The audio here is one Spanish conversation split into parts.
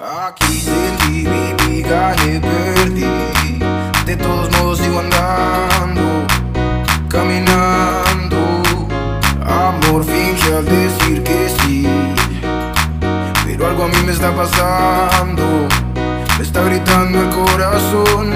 Aquí sentí mi vida y perdí. De todos modos sigo andando, caminando. Amor finge al decir que sí. Pero algo a mí me está pasando. Me está gritando el corazón.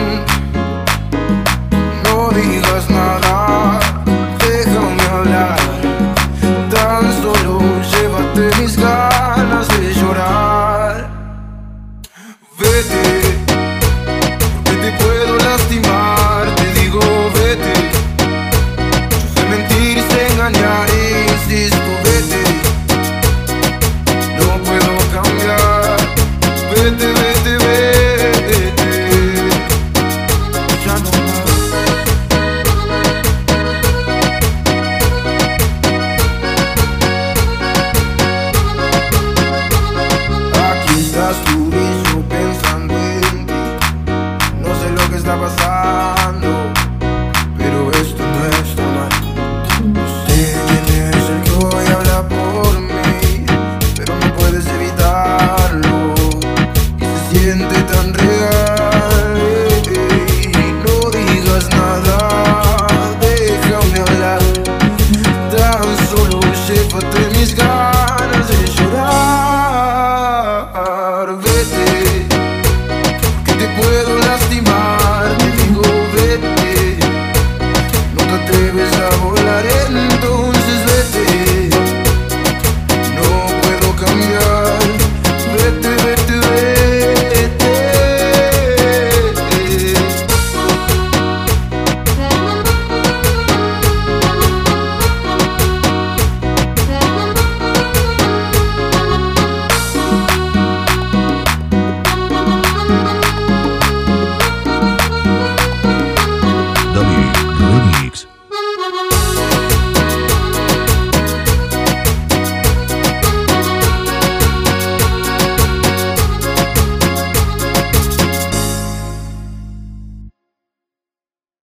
visit